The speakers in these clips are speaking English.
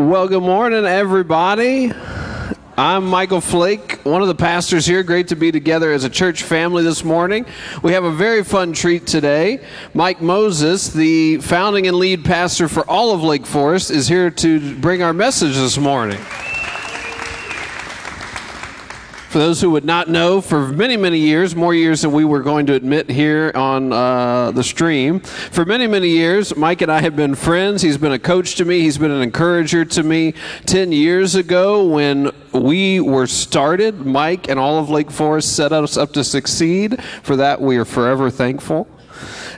Well, good morning, everybody. I'm Michael Flake, one of the pastors here. Great to be together as a church family this morning. We have a very fun treat today. Mike Moses, the founding and lead pastor for all of Lake Forest, is here to bring our message this morning. For those who would not know, for many, many years, more years than we were going to admit here on uh, the stream, for many, many years, Mike and I have been friends. He's been a coach to me, he's been an encourager to me. Ten years ago, when we were started, Mike and all of Lake Forest set us up to succeed. For that, we are forever thankful.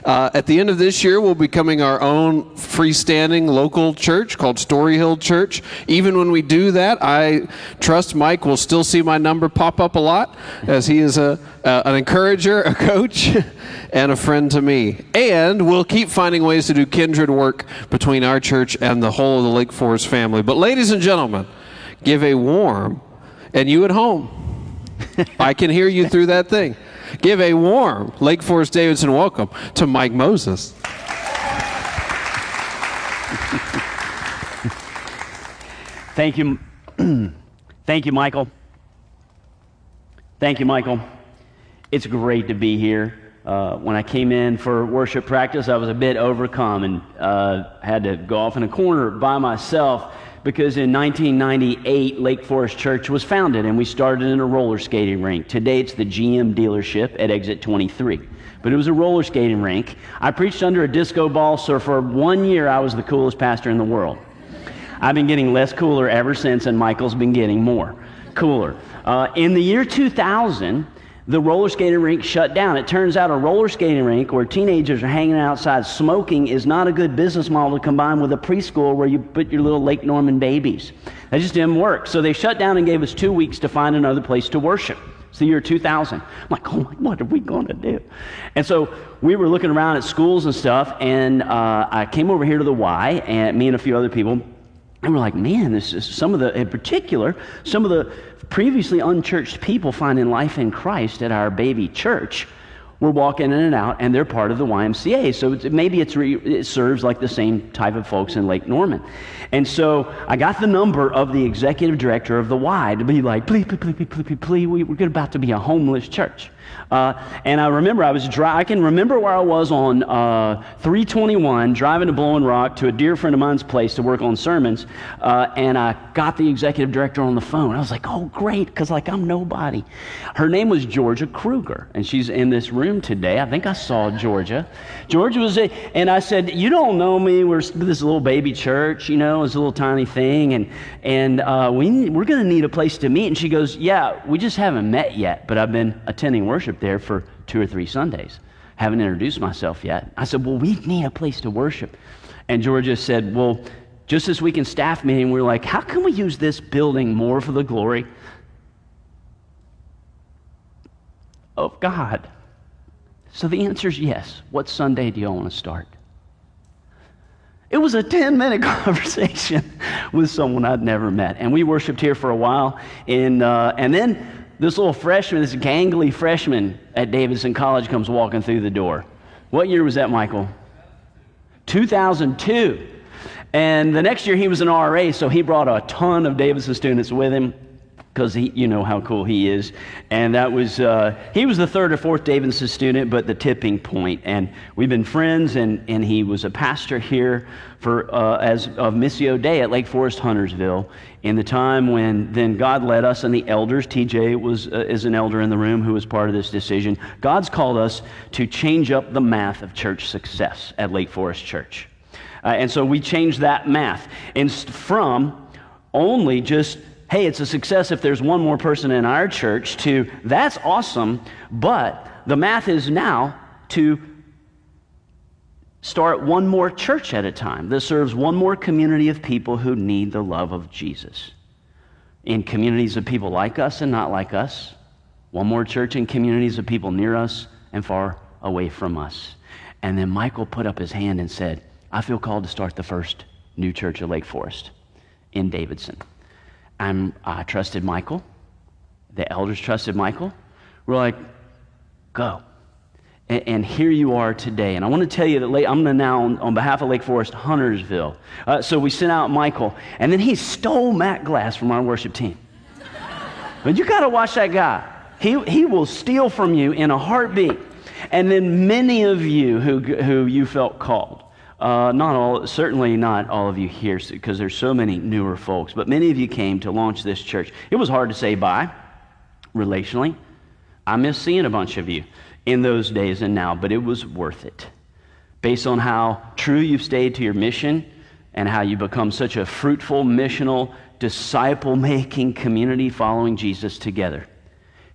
Uh, at the end of this year, we'll be becoming our own freestanding local church called Story Hill Church. Even when we do that, I trust Mike will still see my number pop up a lot as he is a, uh, an encourager, a coach, and a friend to me. And we'll keep finding ways to do kindred work between our church and the whole of the Lake Forest family. But, ladies and gentlemen, give a warm, and you at home, I can hear you through that thing. Give a warm Lake Forest Davidson welcome to Mike Moses. Thank you. Thank you, Michael. Thank you, Michael. It's great to be here. Uh, when I came in for worship practice, I was a bit overcome and uh, had to go off in a corner by myself because in 1998, Lake Forest Church was founded and we started in a roller skating rink. Today it's the GM dealership at exit 23. But it was a roller skating rink. I preached under a disco ball, so for one year I was the coolest pastor in the world. I've been getting less cooler ever since, and Michael's been getting more cooler. Uh, in the year 2000, the roller skating rink shut down. It turns out a roller skating rink where teenagers are hanging outside smoking is not a good business model to combine with a preschool where you put your little Lake Norman babies. That just didn't work. So they shut down and gave us two weeks to find another place to worship. It's the year 2000. I'm like, oh, my, what are we going to do? And so we were looking around at schools and stuff, and uh, I came over here to the Y, and me and a few other people, and we're like, man, this is some of the, in particular, some of the previously unchurched people finding life in Christ at our baby church were walking in and out, and they're part of the YMCA. So it's, maybe it's re, it serves like the same type of folks in Lake Norman. And so I got the number of the executive director of the Y to be like, please, please, please, please, please, please we, we're about to be a homeless church. Uh, and I remember I was dri- I can remember where I was on uh, 321 driving to Blowing Rock to a dear friend of mine's place to work on sermons, uh, and I got the executive director on the phone. I was like, "Oh, great!" Because like I'm nobody. Her name was Georgia Kruger, and she's in this room today. I think I saw Georgia. Georgia was, a, and I said, "You don't know me. We're this little baby church, you know, it's a little tiny thing, and and uh, we we're going to need a place to meet." And she goes, "Yeah, we just haven't met yet, but I've been attending worship." there for two or three Sundays. Haven't introduced myself yet. I said, Well, we need a place to worship. And Georgia said, Well, just this week in staff meeting, we are like, How can we use this building more for the glory of God? So the answer is yes. What Sunday do you want to start? It was a 10 minute conversation with someone I'd never met. And we worshiped here for a while. And, uh, and then this little freshman, this gangly freshman at Davidson College comes walking through the door. What year was that, Michael? 2002. And the next year he was an RA, so he brought a ton of Davidson students with him because he, you know how cool he is. And that was, uh, he was the third or fourth Davidson student, but the tipping point. And we've been friends, and, and he was a pastor here for, uh, as of Missio Dei at Lake Forest Huntersville in the time when then God led us and the elders. TJ was, uh, is an elder in the room who was part of this decision. God's called us to change up the math of church success at Lake Forest Church. Uh, and so we changed that math. And from only just hey, it's a success if there's one more person in our church, to that's awesome, but the math is now to start one more church at a time that serves one more community of people who need the love of Jesus. In communities of people like us and not like us, one more church in communities of people near us and far away from us. And then Michael put up his hand and said, I feel called to start the first new church at Lake Forest in Davidson. I'm, I trusted Michael. The elders trusted Michael. We're like, go. And, and here you are today. And I want to tell you that late, I'm going to now, on, on, behalf of Lake Forest, Huntersville. Uh, so we sent out Michael, and then he stole Matt Glass from our worship team. but you got to watch that guy. He, he will steal from you in a heartbeat. And then many of you who, who you felt called. Uh, not all, certainly not all of you here, because there's so many newer folks, but many of you came to launch this church. It was hard to say bye relationally. I miss seeing a bunch of you in those days and now, but it was worth it. Based on how true you've stayed to your mission and how you become such a fruitful, missional, disciple making community following Jesus together.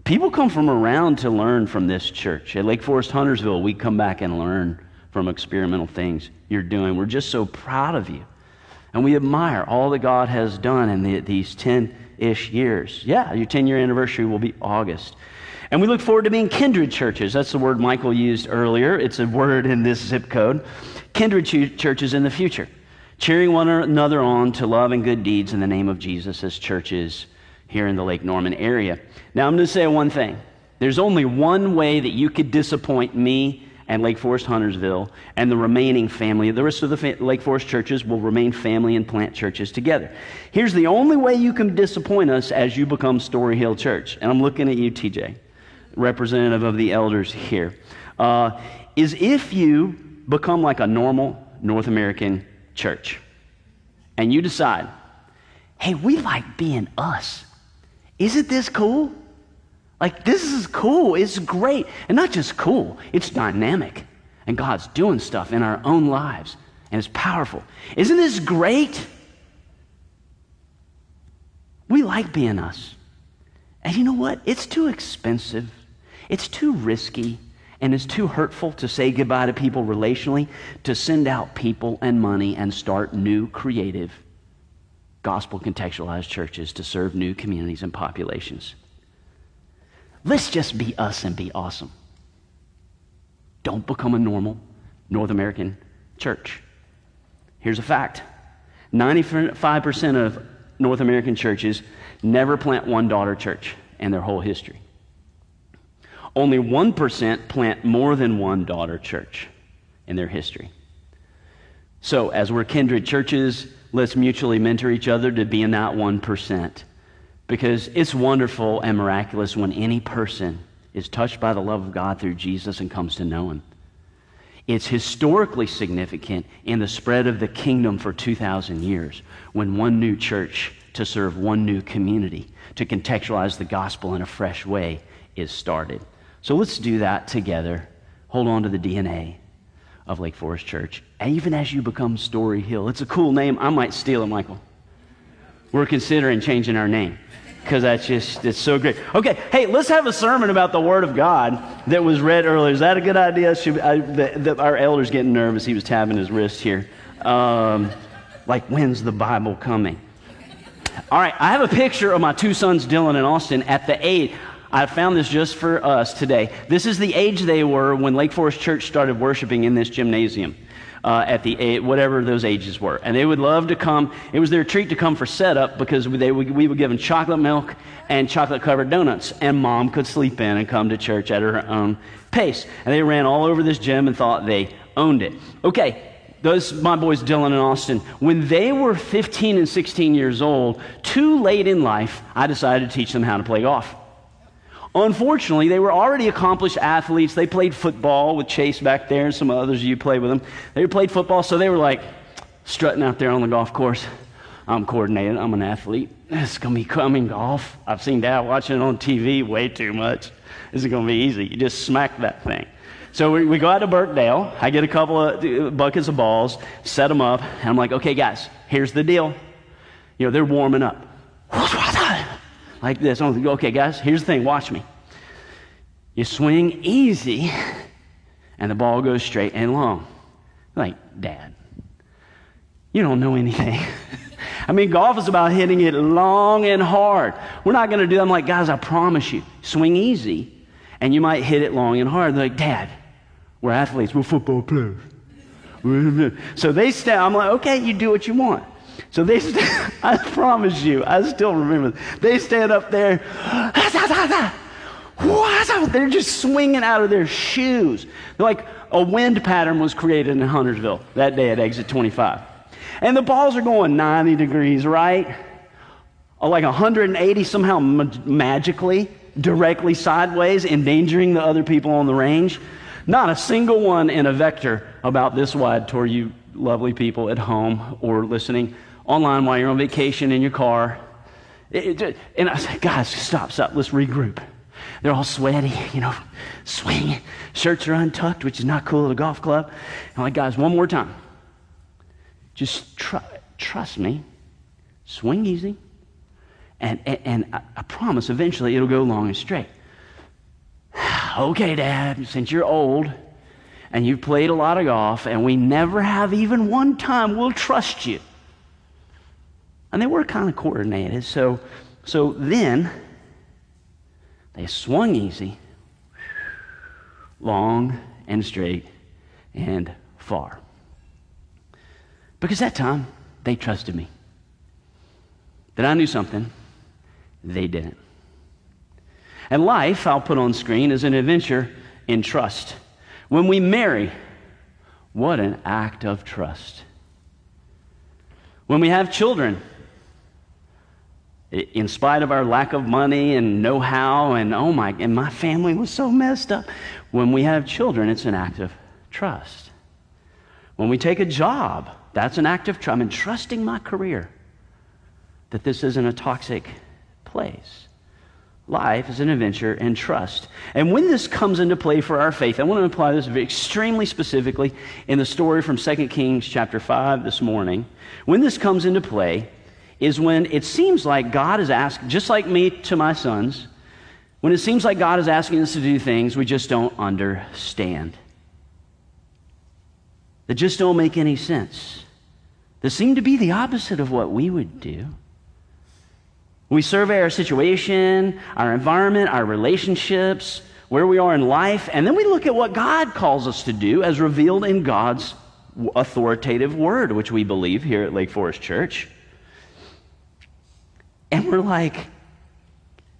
People come from around to learn from this church. At Lake Forest Huntersville, we come back and learn from experimental things you're doing. We're just so proud of you. And we admire all that God has done in the, these 10 ish years. Yeah, your 10 year anniversary will be August. And we look forward to being kindred churches. That's the word Michael used earlier. It's a word in this zip code. Kindred ch- churches in the future, cheering one another on to love and good deeds in the name of Jesus as churches here in the Lake Norman area. Now, I'm going to say one thing. There's only one way that you could disappoint me and Lake Forest Huntersville and the remaining family. The rest of the fa- Lake Forest churches will remain family and plant churches together. Here's the only way you can disappoint us as you become Story Hill Church. And I'm looking at you, TJ, representative of the elders here. Uh, is if you become like a normal North American church and you decide, hey, we like being us. Isn't this cool? Like, this is cool. It's great. And not just cool, it's dynamic. And God's doing stuff in our own lives. And it's powerful. Isn't this great? We like being us. And you know what? It's too expensive, it's too risky, and it's too hurtful to say goodbye to people relationally to send out people and money and start new creative gospel contextualized churches to serve new communities and populations. Let's just be us and be awesome. Don't become a normal North American church. Here's a fact 95% of North American churches never plant one daughter church in their whole history. Only 1% plant more than one daughter church in their history. So, as we're kindred churches, let's mutually mentor each other to be in that 1%. Because it's wonderful and miraculous when any person is touched by the love of God through Jesus and comes to know Him. It's historically significant in the spread of the kingdom for 2,000 years when one new church to serve one new community, to contextualize the gospel in a fresh way, is started. So let's do that together. Hold on to the DNA of Lake Forest Church. And even as you become Story Hill, it's a cool name. I might steal it, Michael. We're considering changing our name because that's just it's so great. Okay, hey, let's have a sermon about the Word of God that was read earlier. Is that a good idea? Should, I, the, the, our elder's getting nervous. He was tapping his wrist here. Um, like, when's the Bible coming? All right, I have a picture of my two sons, Dylan and Austin, at the age. I found this just for us today. This is the age they were when Lake Forest Church started worshiping in this gymnasium uh, at the whatever those ages were. And they would love to come. It was their treat to come for setup because they would, we were given chocolate milk and chocolate covered donuts. And mom could sleep in and come to church at her own pace. And they ran all over this gym and thought they owned it. Okay, those my boys Dylan and Austin, when they were 15 and 16 years old, too late in life, I decided to teach them how to play golf. Unfortunately, they were already accomplished athletes. They played football with Chase back there and some others you played with them. They played football, so they were like strutting out there on the golf course. I'm coordinated. I'm an athlete. It's going to be coming golf. I've seen dad watching it on TV way too much. This is going to be easy. You just smack that thing. So we, we go out to Birkdale. I get a couple of uh, buckets of balls, set them up, and I'm like, okay, guys, here's the deal. You know, they're warming up like this. Okay, guys, here's the thing. Watch me. You swing easy, and the ball goes straight and long. Like, Dad, you don't know anything. I mean, golf is about hitting it long and hard. We're not going to do that. I'm like, guys, I promise you, swing easy, and you might hit it long and hard. They're like, Dad, we're athletes, we're football players. So they stand, I'm like, okay, you do what you want. So they, st- I promise you, I still remember. They stand up there. They're just swinging out of their shoes. They're like a wind pattern was created in Huntersville that day at exit 25. And the balls are going 90 degrees, right? Or like 180 somehow ma- magically, directly sideways, endangering the other people on the range. Not a single one in a vector about this wide toward you lovely people at home or listening online while you're on vacation in your car. It, it, and I said, guys, stop, stop, let's regroup. They're all sweaty, you know, swinging. Shirts are untucked, which is not cool at a golf club. I'm like, guys, one more time. Just tr- trust me. Swing easy. And, and, and I, I promise eventually it'll go long and straight. okay, Dad, since you're old and you've played a lot of golf and we never have even one time, we'll trust you. And they were kind of coordinated. So, so then they swung easy, long and straight and far. Because that time they trusted me. That I knew something they didn't. And life, I'll put on screen, is an adventure in trust. When we marry, what an act of trust. When we have children, in spite of our lack of money and know how, and oh my, and my family was so messed up. When we have children, it's an act of trust. When we take a job, that's an act of trust. I'm entrusting my career that this isn't a toxic place. Life is an adventure and trust. And when this comes into play for our faith, I want to apply this extremely specifically in the story from 2 Kings chapter 5 this morning. When this comes into play, is when it seems like God is asking, just like me to my sons, when it seems like God is asking us to do things we just don't understand, that just don't make any sense, that seem to be the opposite of what we would do. We survey our situation, our environment, our relationships, where we are in life, and then we look at what God calls us to do as revealed in God's authoritative word, which we believe here at Lake Forest Church. And we're like,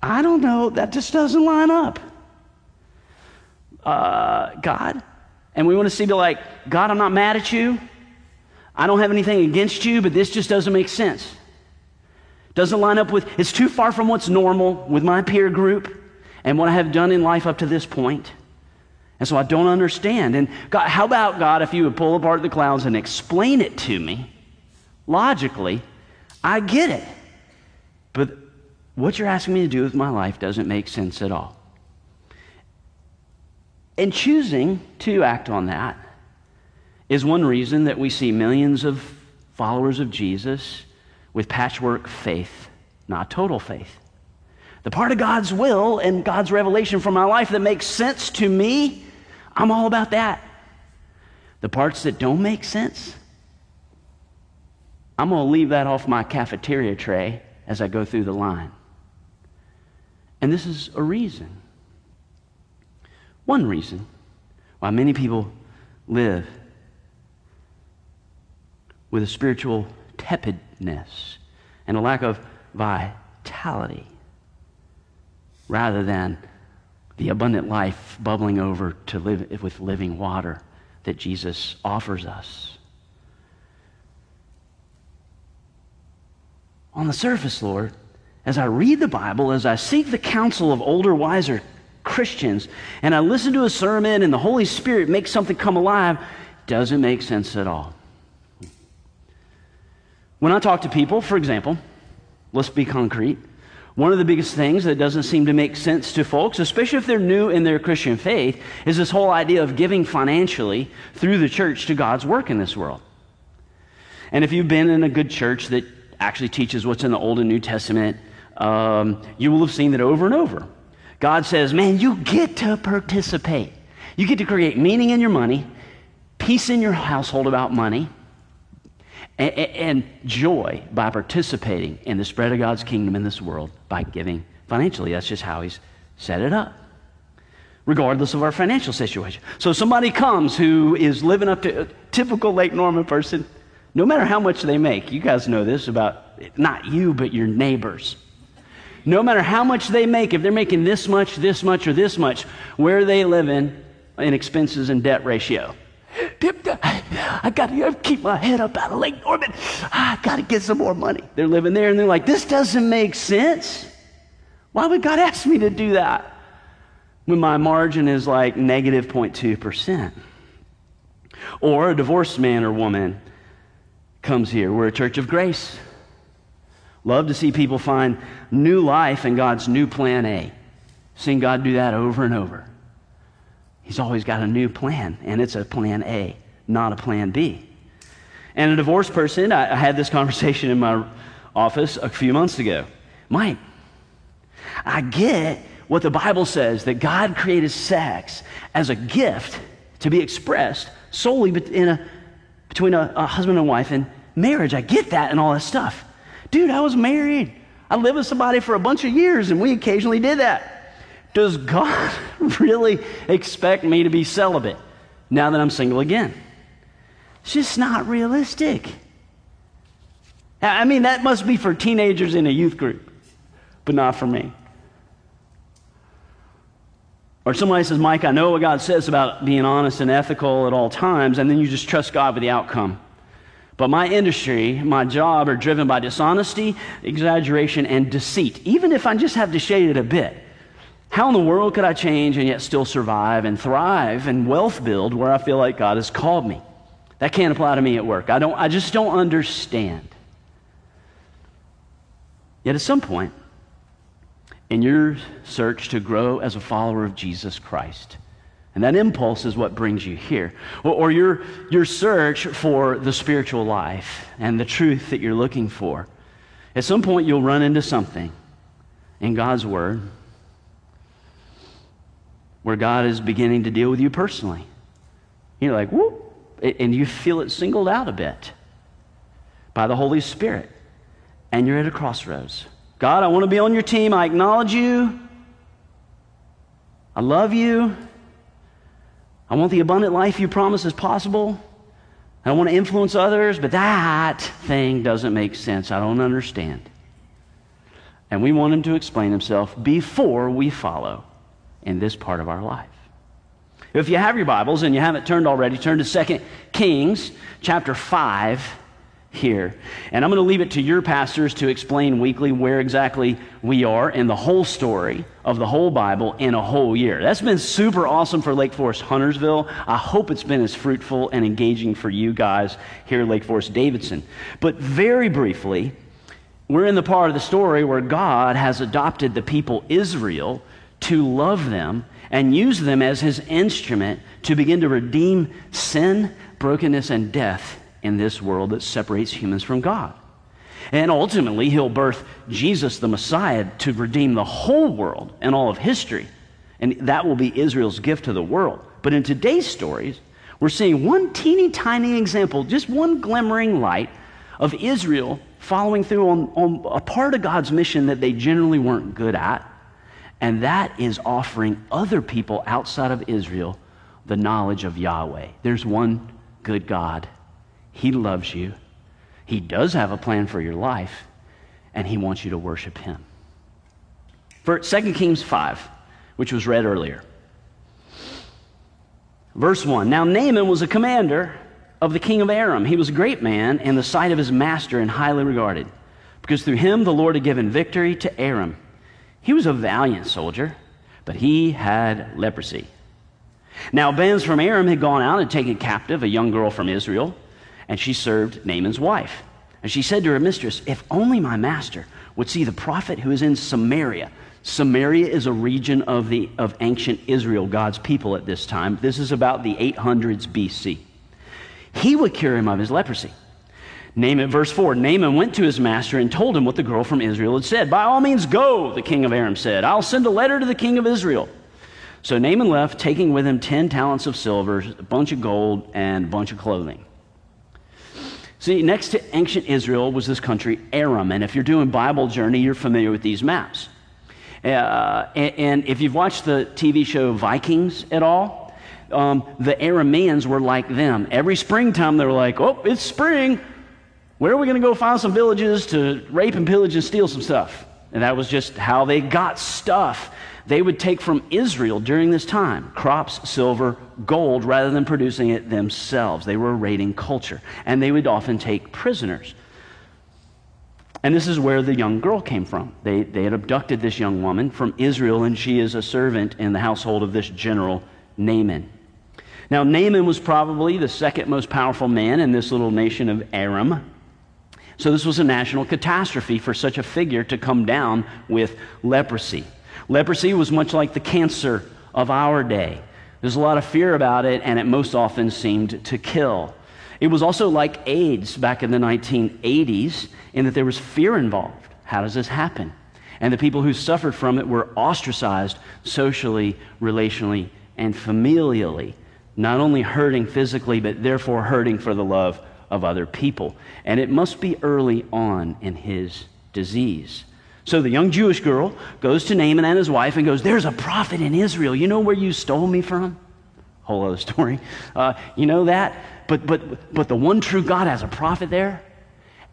I don't know, that just doesn't line up. Uh, God. And we want to see, be like, God, I'm not mad at you. I don't have anything against you, but this just doesn't make sense. Doesn't line up with, it's too far from what's normal with my peer group and what I have done in life up to this point. And so I don't understand. And God, how about, God, if you would pull apart the clouds and explain it to me logically? I get it. But what you're asking me to do with my life doesn't make sense at all. And choosing to act on that is one reason that we see millions of followers of Jesus with patchwork faith, not total faith. The part of God's will and God's revelation for my life that makes sense to me, I'm all about that. The parts that don't make sense, I'm going to leave that off my cafeteria tray as I go through the line. And this is a reason. One reason why many people live with a spiritual tepidness and a lack of vitality rather than the abundant life bubbling over to live with living water that Jesus offers us. On the surface, Lord, as I read the Bible, as I seek the counsel of older, wiser Christians, and I listen to a sermon and the Holy Spirit makes something come alive, doesn't make sense at all. When I talk to people, for example, let's be concrete. One of the biggest things that doesn't seem to make sense to folks, especially if they're new in their Christian faith, is this whole idea of giving financially through the church to God's work in this world. And if you've been in a good church that actually teaches what's in the Old and New Testament, um, you will have seen that over and over. God says, man, you get to participate. You get to create meaning in your money, peace in your household about money, and, and joy by participating in the spread of God's kingdom in this world by giving financially. That's just how He's set it up regardless of our financial situation. So somebody comes who is living up to a typical Lake Norman person, no matter how much they make, you guys know this about not you, but your neighbors. No matter how much they make, if they're making this much, this much, or this much, where are they living in expenses and debt ratio? I got to keep my head up out of Lake Norman. I got to get some more money. They're living there and they're like, this doesn't make sense. Why would God ask me to do that when my margin is like negative 0.2%? Or a divorced man or woman comes here. We're a church of grace. Love to see people find new life in God's new plan A. Seeing God do that over and over. He's always got a new plan, and it's a plan A, not a plan B. And a divorced person, I, I had this conversation in my office a few months ago. Mike, I get what the Bible says that God created sex as a gift to be expressed solely in a, between a, a husband and wife and marriage. I get that and all that stuff. Dude, I was married. I lived with somebody for a bunch of years, and we occasionally did that. Does God really expect me to be celibate now that I'm single again? It's just not realistic. I mean, that must be for teenagers in a youth group, but not for me. Or somebody says, Mike, I know what God says about being honest and ethical at all times, and then you just trust God with the outcome. But my industry, my job are driven by dishonesty, exaggeration, and deceit, even if I just have to shade it a bit. How in the world could I change and yet still survive and thrive and wealth build where I feel like God has called me? That can't apply to me at work. I, don't, I just don't understand. Yet at some point, in your search to grow as a follower of Jesus Christ, and that impulse is what brings you here, or, or your, your search for the spiritual life and the truth that you're looking for, at some point you'll run into something in God's Word where God is beginning to deal with you personally. You're like, whoop, and you feel it singled out a bit by the Holy Spirit. And you're at a crossroads. God, I want to be on your team. I acknowledge you. I love you. I want the abundant life you promise is possible. I want to influence others, but that thing doesn't make sense. I don't understand. And we want him to explain himself before we follow in this part of our life. If you have your Bibles and you haven't turned already, turn to 2 Kings chapter 5 here. And I'm going to leave it to your pastors to explain weekly where exactly we are in the whole story of the whole Bible in a whole year. That's been super awesome for Lake Forest Huntersville. I hope it's been as fruitful and engaging for you guys here at Lake Forest Davidson. But very briefly, we're in the part of the story where God has adopted the people Israel to love them and use them as his instrument to begin to redeem sin, brokenness, and death in this world that separates humans from God. And ultimately, he'll birth Jesus, the Messiah, to redeem the whole world and all of history. And that will be Israel's gift to the world. But in today's stories, we're seeing one teeny tiny example, just one glimmering light of Israel following through on, on a part of God's mission that they generally weren't good at and that is offering other people outside of Israel the knowledge of Yahweh. There's one good God. He loves you. He does have a plan for your life, and He wants you to worship Him. For 2 Kings 5, which was read earlier. Verse 1 Now Naaman was a commander of the king of Aram. He was a great man in the sight of his master and highly regarded, because through him the Lord had given victory to Aram. He was a valiant soldier, but he had leprosy. Now, bands from Aram had gone out and taken captive a young girl from Israel, and she served Naaman's wife. And she said to her mistress, If only my master would see the prophet who is in Samaria. Samaria is a region of, the, of ancient Israel, God's people at this time. This is about the 800s BC. He would cure him of his leprosy. Naaman, verse 4 Naaman went to his master and told him what the girl from Israel had said. By all means, go, the king of Aram said. I'll send a letter to the king of Israel. So Naaman left, taking with him 10 talents of silver, a bunch of gold, and a bunch of clothing. See, next to ancient Israel was this country, Aram. And if you're doing Bible journey, you're familiar with these maps. Uh, and, and, if you've watched the TV show Vikings at all, um, the Arameans were like them. Every springtime, they were like, oh, it's spring. Where are we going to go find some villages to rape and pillage and steal some stuff? And that was just how they got stuff. They would take from Israel during this time crops, silver, gold, rather than producing it themselves. They were a raiding culture. And they would often take prisoners. And this is where the young girl came from. They, they had abducted this young woman from Israel, and she is a servant in the household of this general Naaman. Now, Naaman was probably the second most powerful man in this little nation of Aram. So, this was a national catastrophe for such a figure to come down with leprosy. Leprosy was much like the cancer of our day. There's a lot of fear about it, and it most often seemed to kill. It was also like AIDS back in the 1980s in that there was fear involved. How does this happen? And the people who suffered from it were ostracized socially, relationally, and familially not only hurting physically, but therefore hurting for the love of other people. And it must be early on in his disease. So the young Jewish girl goes to Naaman and his wife and goes, There's a prophet in Israel. You know where you stole me from? Whole other story. Uh, you know that? But, but, but the one true God has a prophet there,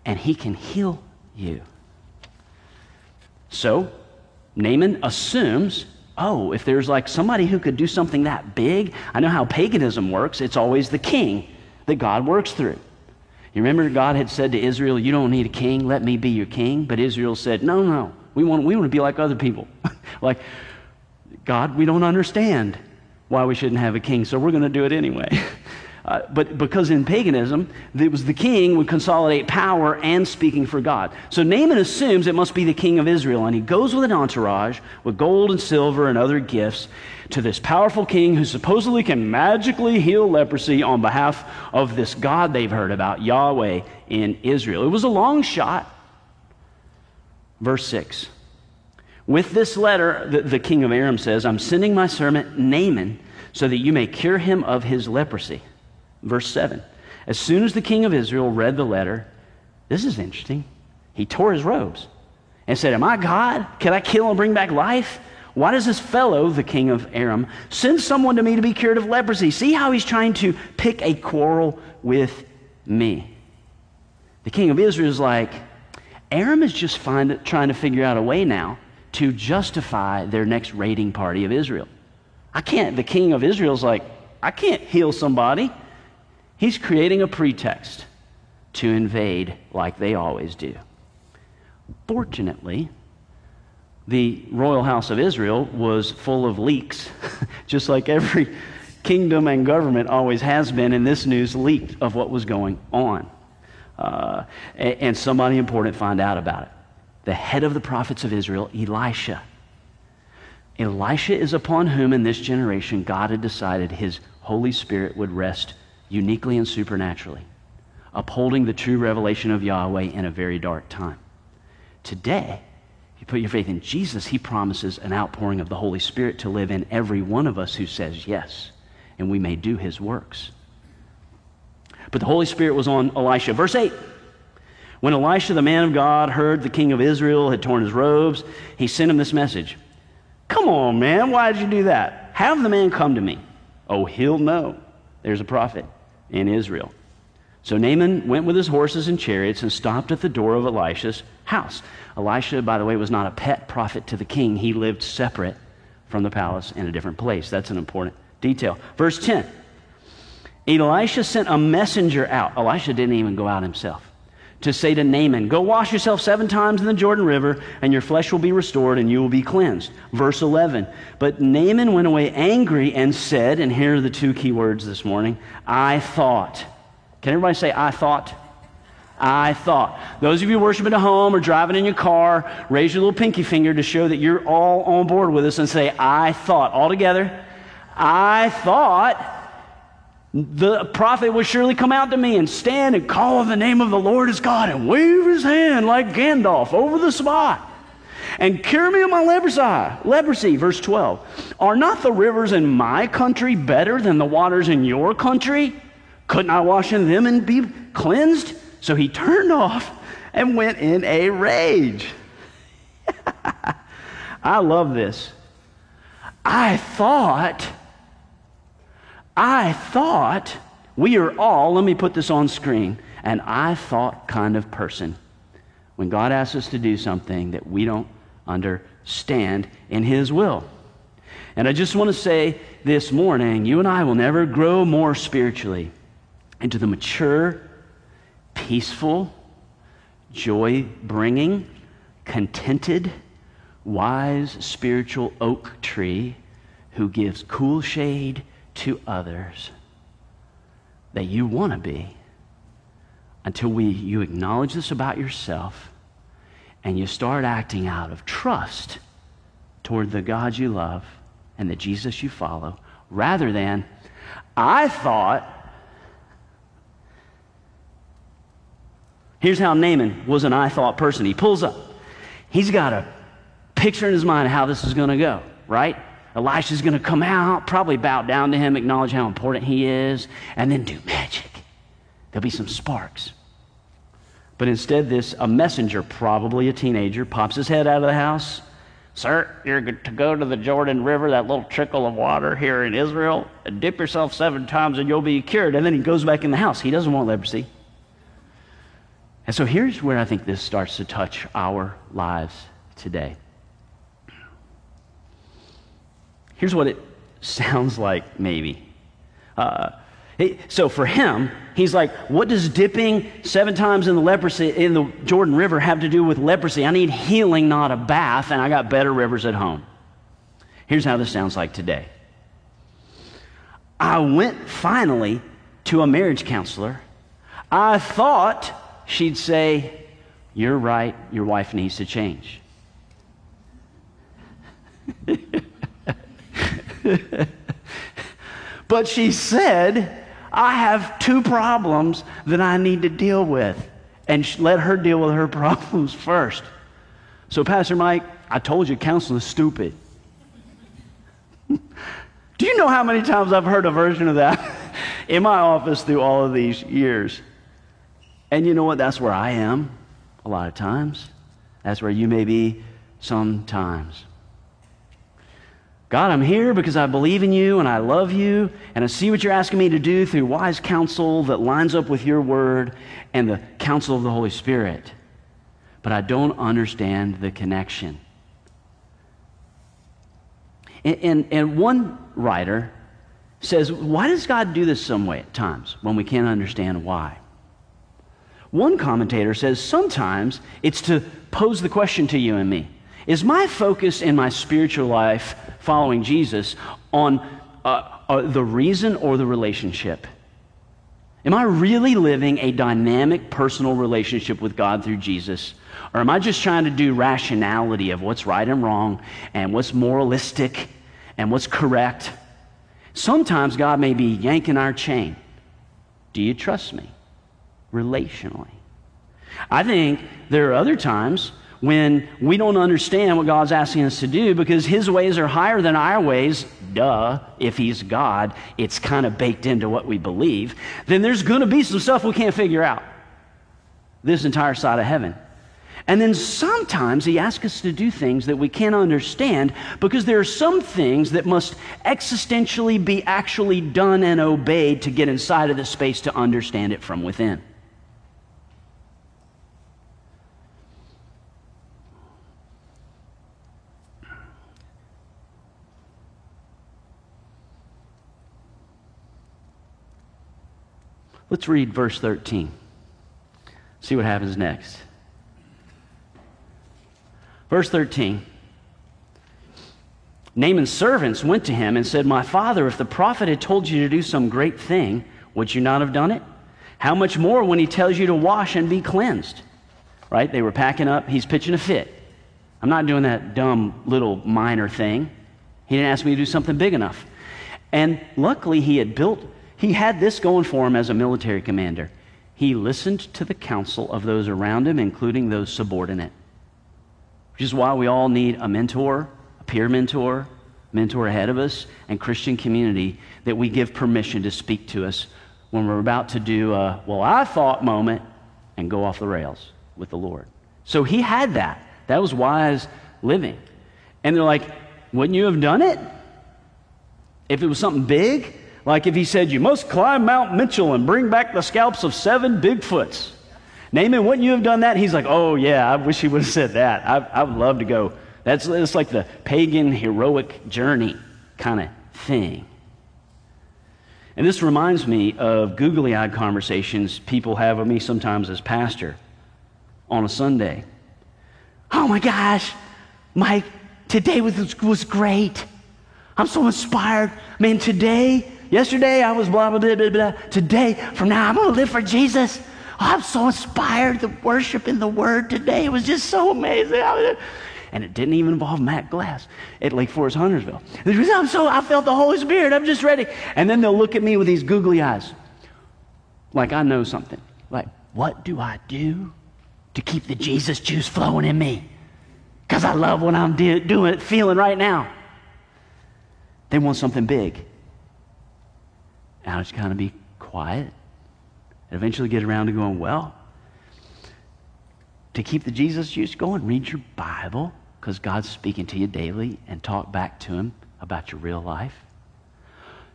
and he can heal you. So Naaman assumes oh, if there's like somebody who could do something that big, I know how paganism works. It's always the king that God works through. You remember God had said to Israel, You don't need a king, let me be your king. But Israel said, No, no, we want, we want to be like other people. like, God, we don't understand why we shouldn't have a king, so we're going to do it anyway. Uh, but because in paganism, it was the king would consolidate power and speaking for God. So Naaman assumes it must be the king of Israel, and he goes with an entourage with gold and silver and other gifts to this powerful king who supposedly can magically heal leprosy on behalf of this God they've heard about, Yahweh in Israel. It was a long shot. Verse 6. With this letter, the, the king of Aram says, I'm sending my servant Naaman so that you may cure him of his leprosy. Verse 7. As soon as the king of Israel read the letter, this is interesting. He tore his robes and said, Am I God? Can I kill and bring back life? Why does this fellow, the king of Aram, send someone to me to be cured of leprosy? See how he's trying to pick a quarrel with me. The king of Israel is like, Aram is just find, trying to figure out a way now to justify their next raiding party of Israel. I can't, the king of Israel is like, I can't heal somebody. He's creating a pretext to invade like they always do. Fortunately, the royal house of Israel was full of leaks, just like every kingdom and government always has been, and this news leaked of what was going on. Uh, and, and somebody important found out about it. The head of the prophets of Israel, Elisha. Elisha is upon whom in this generation God had decided his Holy Spirit would rest uniquely and supernaturally, upholding the true revelation of Yahweh in a very dark time. Today, you put your faith in Jesus, he promises an outpouring of the Holy Spirit to live in every one of us who says yes, and we may do his works. But the Holy Spirit was on Elisha. Verse 8. When Elisha, the man of God, heard the king of Israel had torn his robes, he sent him this message Come on, man, why did you do that? Have the man come to me. Oh, he'll know. There's a prophet in Israel. So Naaman went with his horses and chariots and stopped at the door of Elisha's house. Elisha, by the way, was not a pet prophet to the king. He lived separate from the palace in a different place. That's an important detail. Verse 10 Elisha sent a messenger out. Elisha didn't even go out himself to say to Naaman, Go wash yourself seven times in the Jordan River, and your flesh will be restored, and you will be cleansed. Verse 11. But Naaman went away angry and said, and here are the two key words this morning I thought. Can everybody say, I thought? I thought. Those of you worshiping at home or driving in your car, raise your little pinky finger to show that you're all on board with us and say, I thought. All together. I thought the prophet would surely come out to me and stand and call on the name of the Lord his God and wave his hand like Gandalf over the spot and cure me of my leprosy. Leprosy, verse 12. Are not the rivers in my country better than the waters in your country? Couldn't I wash in them and be cleansed? So he turned off and went in a rage. I love this. I thought I thought we are all, let me put this on screen, an I thought kind of person. When God asks us to do something that we don't understand in His will. And I just want to say this morning you and I will never grow more spiritually into the mature, peaceful, joy bringing, contented, wise spiritual oak tree who gives cool shade to others that you want to be until we, you acknowledge this about yourself and you start acting out of trust toward the God you love and the Jesus you follow rather than, I thought. Here's how Naaman was an I thought person. He pulls up. He's got a picture in his mind of how this is going to go, right? Elisha's going to come out, probably bow down to him, acknowledge how important he is, and then do magic. There'll be some sparks. But instead, this, a messenger, probably a teenager, pops his head out of the house. Sir, you're to go to the Jordan River, that little trickle of water here in Israel, and dip yourself seven times and you'll be cured. And then he goes back in the house. He doesn't want leprosy. And so here's where I think this starts to touch our lives today. Here's what it sounds like, maybe. Uh, so for him, he's like, what does dipping seven times in the leprosy in the Jordan River have to do with leprosy? I need healing, not a bath, and I got better rivers at home. Here's how this sounds like today. I went finally to a marriage counselor. I thought she'd say, You're right, your wife needs to change. but she said, I have two problems that I need to deal with. And let her deal with her problems first. So, Pastor Mike, I told you counseling is stupid. Do you know how many times I've heard a version of that in my office through all of these years? And you know what? That's where I am a lot of times. That's where you may be sometimes. God, I'm here because I believe in you and I love you and I see what you're asking me to do through wise counsel that lines up with your word and the counsel of the Holy Spirit. But I don't understand the connection. And, and, and one writer says, Why does God do this some way at times when we can't understand why? One commentator says, Sometimes it's to pose the question to you and me Is my focus in my spiritual life following Jesus on uh, uh, the reason or the relationship? Am I really living a dynamic personal relationship with God through Jesus? Or am I just trying to do rationality of what's right and wrong and what's moralistic and what's correct? Sometimes God may be yanking our chain. Do you trust me? Relationally. I think there are other times when we don't understand what God's asking us to do because His ways are higher than our ways. Duh, if He's God, it's kind of baked into what we believe. Then there's going to be some stuff we can't figure out. This entire side of heaven. And then sometimes He asks us to do things that we can't understand because there are some things that must existentially be actually done and obeyed to get inside of the space to understand it from within. Let's read verse 13. See what happens next. Verse 13. Naaman's servants went to him and said, My father, if the prophet had told you to do some great thing, would you not have done it? How much more when he tells you to wash and be cleansed? Right? They were packing up. He's pitching a fit. I'm not doing that dumb little minor thing. He didn't ask me to do something big enough. And luckily, he had built he had this going for him as a military commander. He listened to the counsel of those around him, including those subordinate, which is why we all need a mentor, a peer mentor, mentor ahead of us, and Christian community that we give permission to speak to us when we're about to do a, well, I thought moment and go off the rails with the Lord. So he had that. That was wise living. And they're like, wouldn't you have done it? If it was something big? Like if he said, You must climb Mount Mitchell and bring back the scalps of seven Bigfoots. Naaman, wouldn't you have done that? He's like, Oh, yeah, I wish he would have said that. I, I would love to go That's, that's like the pagan heroic journey kind of thing. And this reminds me of googly eyed conversations people have with me sometimes as pastor on a Sunday. Oh my gosh, Mike, today was, was great. I'm so inspired. Man, today, yesterday I was blah, blah, blah, blah, blah. Today, from now, I'm going to live for Jesus. Oh, I'm so inspired. The worship in the Word today It was just so amazing. And it didn't even involve Matt Glass at Lake Forest Huntersville. I'm so, I felt the Holy Spirit. I'm just ready. And then they'll look at me with these googly eyes, like I know something. Like, what do I do to keep the Jesus juice flowing in me? Because I love what I'm do- doing, feeling right now. They want something big. And I just kind of be quiet and eventually get around to going, well, to keep the Jesus juice going, read your Bible because God's speaking to you daily and talk back to Him about your real life.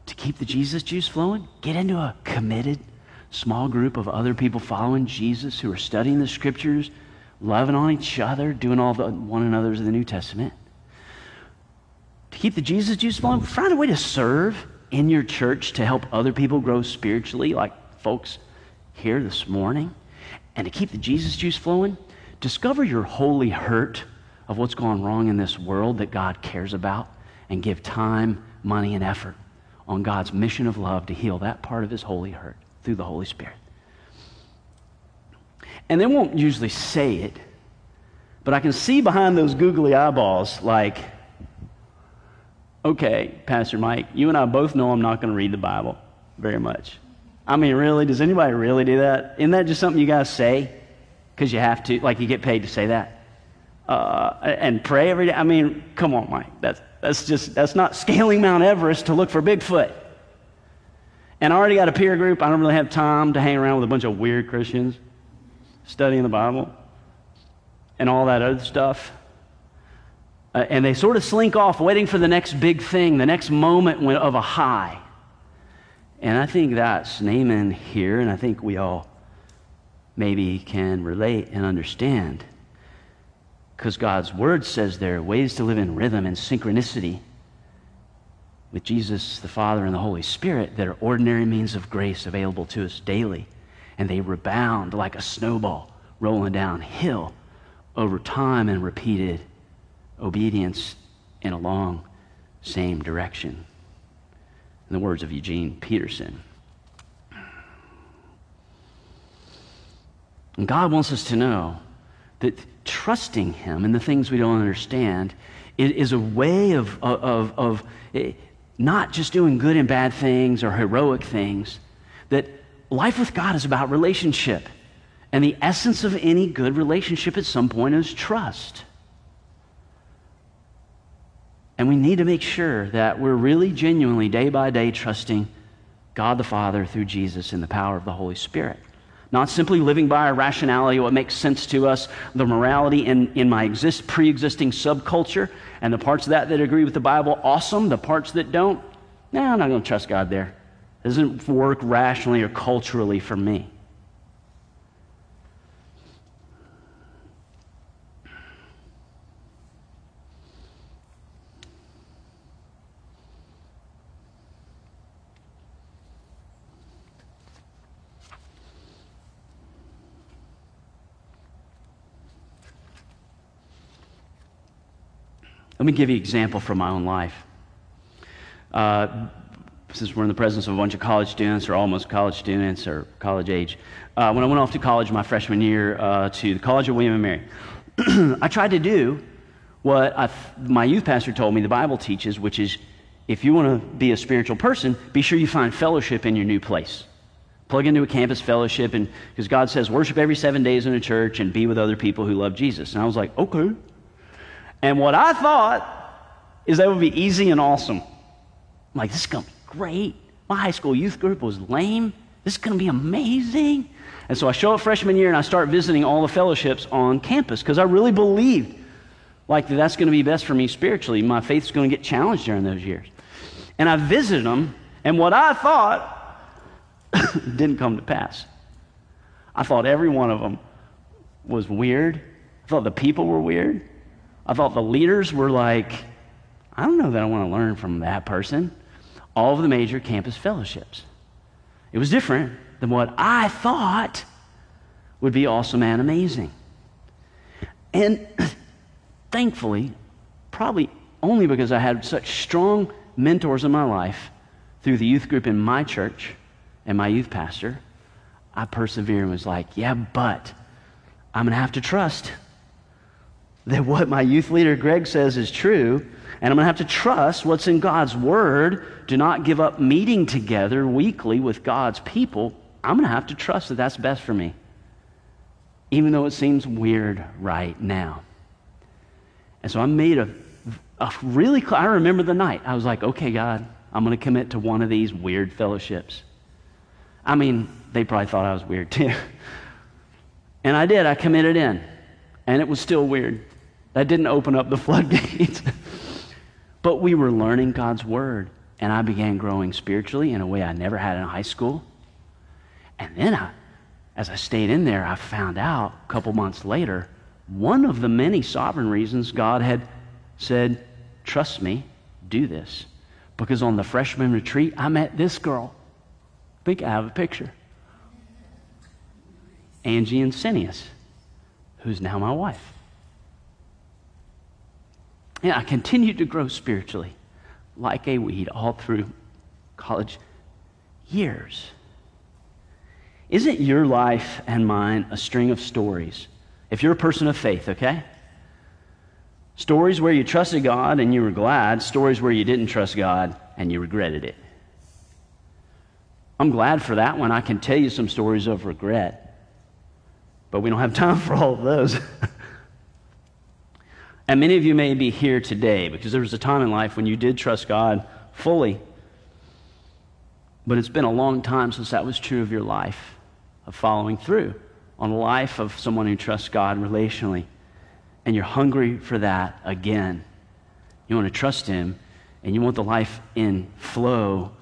To keep the Jesus juice flowing, get into a committed small group of other people following Jesus who are studying the scriptures, loving on each other, doing all the one another's of the New Testament. To keep the Jesus juice flowing, find a way to serve in your church to help other people grow spiritually, like folks here this morning. And to keep the Jesus juice flowing, discover your holy hurt of what's gone wrong in this world that God cares about and give time, money, and effort on God's mission of love to heal that part of his holy hurt through the Holy Spirit. And they won't usually say it, but I can see behind those googly eyeballs, like, okay, Pastor Mike, you and I both know I'm not going to read the Bible very much. I mean, really? Does anybody really do that? Isn't that just something you guys say because you have to? Like you get paid to say that? uh, and pray every day. I mean, come on, Mike. That's, that's just, that's not scaling Mount Everest to look for Bigfoot. And I already got a peer group. I don't really have time to hang around with a bunch of weird Christians studying the Bible and all that other stuff. Uh, and they sort of slink off, waiting for the next big thing, the next moment of a high. And I think that's Naaman here, and I think we all maybe can relate and understand. Because God's word says there are ways to live in rhythm and synchronicity with Jesus, the Father, and the Holy Spirit that are ordinary means of grace available to us daily. And they rebound like a snowball rolling downhill over time and repeated obedience in a long same direction. In the words of Eugene Peterson. And God wants us to know that trusting Him in the things we don't understand is a way of, of, of eh, not just doing good and bad things or heroic things, that life with God is about relationship. And the essence of any good relationship at some point is trust. And we need to make sure that we're really genuinely, day by day, trusting God the Father through Jesus in the power of the Holy Spirit. Not simply living by our rationality, what makes sense to us, the morality in, in my exist, pre existing subculture, and the parts of that that agree with the Bible, awesome. The parts that don't, no, nah, I'm not going to trust God there. It doesn't work rationally or culturally for me. Let me give you an example from my own life. Uh, since we're in the presence of a bunch of college students or almost college students or college age, uh, when I went off to college my freshman year uh, to the College of William and Mary, I tried to do what I, my youth pastor told me the Bible teaches, which is if you want to be a spiritual person, be sure you find fellowship in your new place. Plug into a campus fellowship, and because God says worship every seven days in a church and be with other people who love Jesus. And I was like, okay. And what I thought is that would be easy and awesome. I'm like, this is going to be great. My high school youth group was lame. This is going to be amazing. And so I show up freshman year and I start visiting all the fellowships on campus because I really believed like that that's going to be best for me spiritually. My faith's going to get challenged during those years. And I visited them, and what I thought didn't come to pass. I thought every one of them was weird. I thought the people were weird. I thought the leaders were like, I don't know that I want to learn from that person. All of the major campus fellowships. It was different than what I thought would be awesome and amazing. And thankfully, probably only because I had such strong mentors in my life through the youth group in my church and my youth pastor, I persevered and was like, yeah, but I'm going to have to trust that what my youth leader Greg says is true, and I'm going to have to trust what's in God's word. Do not give up meeting together weekly with God's people. I'm going to have to trust that that's best for me, even though it seems weird right now. And so I made a, a really, I remember the night. I was like, okay, God, I'm going to commit to one of these weird fellowships. I mean, they probably thought I was weird too. and I did. I committed in. And it was still weird. That didn't open up the floodgates. but we were learning God's word. And I began growing spiritually in a way I never had in high school. And then I, as I stayed in there, I found out a couple months later one of the many sovereign reasons God had said, Trust me, do this. Because on the freshman retreat, I met this girl. I think I have a picture. Angie Insenius, who's now my wife. And I continued to grow spiritually like a weed all through college years. Isn't your life and mine a string of stories? If you're a person of faith, okay? Stories where you trusted God and you were glad, stories where you didn't trust God and you regretted it. I'm glad for that one. I can tell you some stories of regret, but we don't have time for all of those. and many of you may be here today because there was a time in life when you did trust God fully, but it's been a long time since that was true of your life, of following through on the life of someone who trusts God relationally and you're hungry for that again. You want to trust Him, and you want the life in flow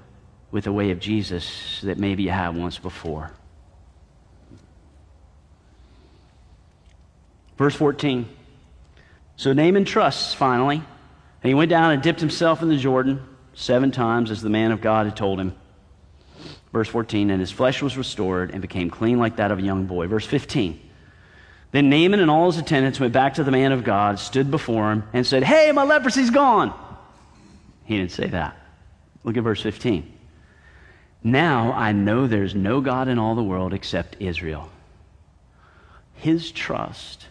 with the way of Jesus that maybe you had once before. Verse 14. So Naaman trusts finally, and he went down and dipped himself in the Jordan seven times as the man of God had told him. Verse 14, and his flesh was restored and became clean like that of a young boy. Verse 15. Then Naaman and all his attendants went back to the man of God, stood before him, and said, Hey, my leprosy's gone. He didn't say that. Look at verse 15. Now I know there's no God in all the world except Israel. His trust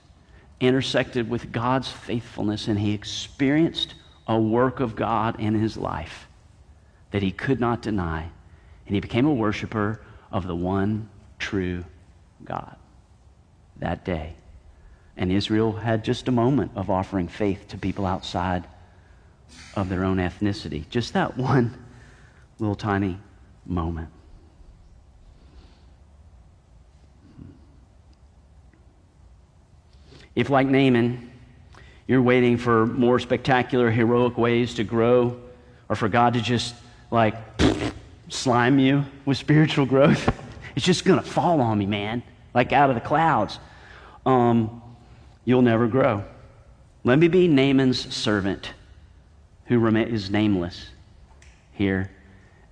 intersected with God's faithfulness, and he experienced a work of God in his life that he could not deny. And he became a worshiper of the one true God that day. And Israel had just a moment of offering faith to people outside of their own ethnicity. Just that one little tiny moment. If, like Naaman, you're waiting for more spectacular, heroic ways to grow, or for God to just like slime you with spiritual growth, it's just going to fall on me, man, like out of the clouds um, you'll never grow. Let me be Naaman's servant who is nameless here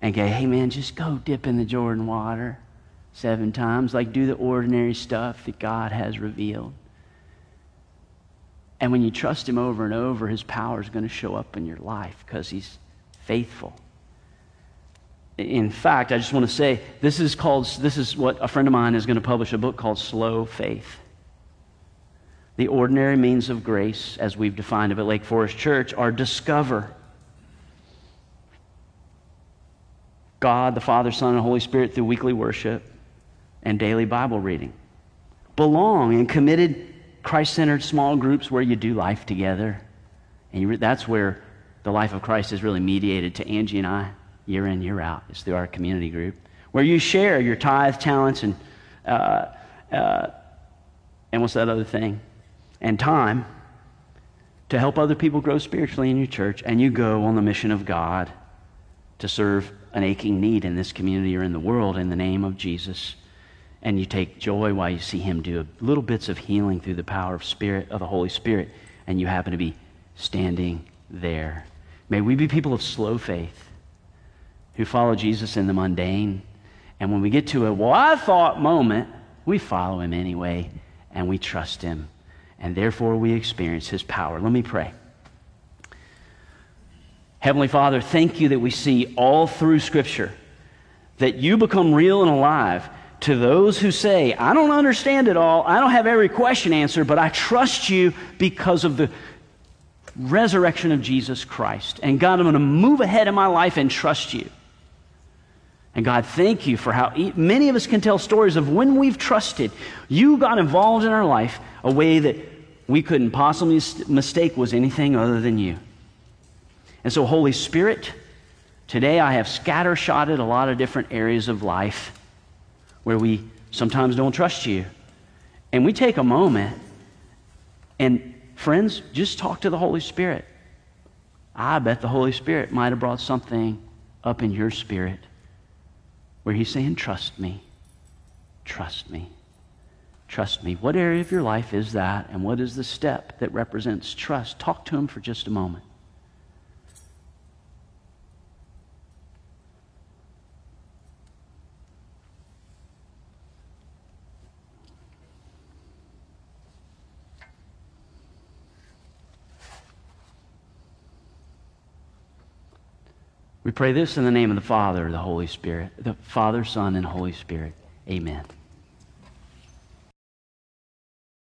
and go, hey man, just go dip in the Jordan water seven times. Like do the ordinary stuff that God has revealed. And when you trust Him over and over, His power is going to show up in your life because He's faithful. In fact, I just want to say this is called, this is what a friend of mine is going to publish a book called Slow Faith. The ordinary means of grace, as we've defined it at Lake Forest Church, are discover God, the Father, Son, and Holy Spirit through weekly worship and daily Bible reading. Belong in committed, Christ centered small groups where you do life together. And you, that's where the life of Christ is really mediated to Angie and I year in, year out. It's through our community group where you share your tithe, talents, and, uh, uh, and what's that other thing? and time to help other people grow spiritually in your church, and you go on the mission of God to serve an aching need in this community or in the world in the name of Jesus. And you take joy while you see Him do little bits of healing through the power of Spirit of the Holy Spirit. and you happen to be standing there. May we be people of slow faith who follow Jesus in the mundane. And when we get to a, well, I thought moment, we follow him anyway and we trust him. And therefore we experience his power. Let me pray. Heavenly Father, thank you that we see all through Scripture that you become real and alive to those who say, I don't understand it all, I don't have every question answered, but I trust you because of the resurrection of Jesus Christ. And God, I'm going to move ahead in my life and trust you. And God, thank you for how many of us can tell stories of when we've trusted. You got involved in our life a way that we couldn't possibly mistake was anything other than you. And so, Holy Spirit, today I have scattershotted a lot of different areas of life where we sometimes don't trust you. And we take a moment and, friends, just talk to the Holy Spirit. I bet the Holy Spirit might have brought something up in your spirit where He's saying, Trust me. Trust me. Trust me. What area of your life is that? And what is the step that represents trust? Talk to Him for just a moment. We pray this in the name of the Father, the Holy Spirit, the Father, Son, and Holy Spirit. Amen.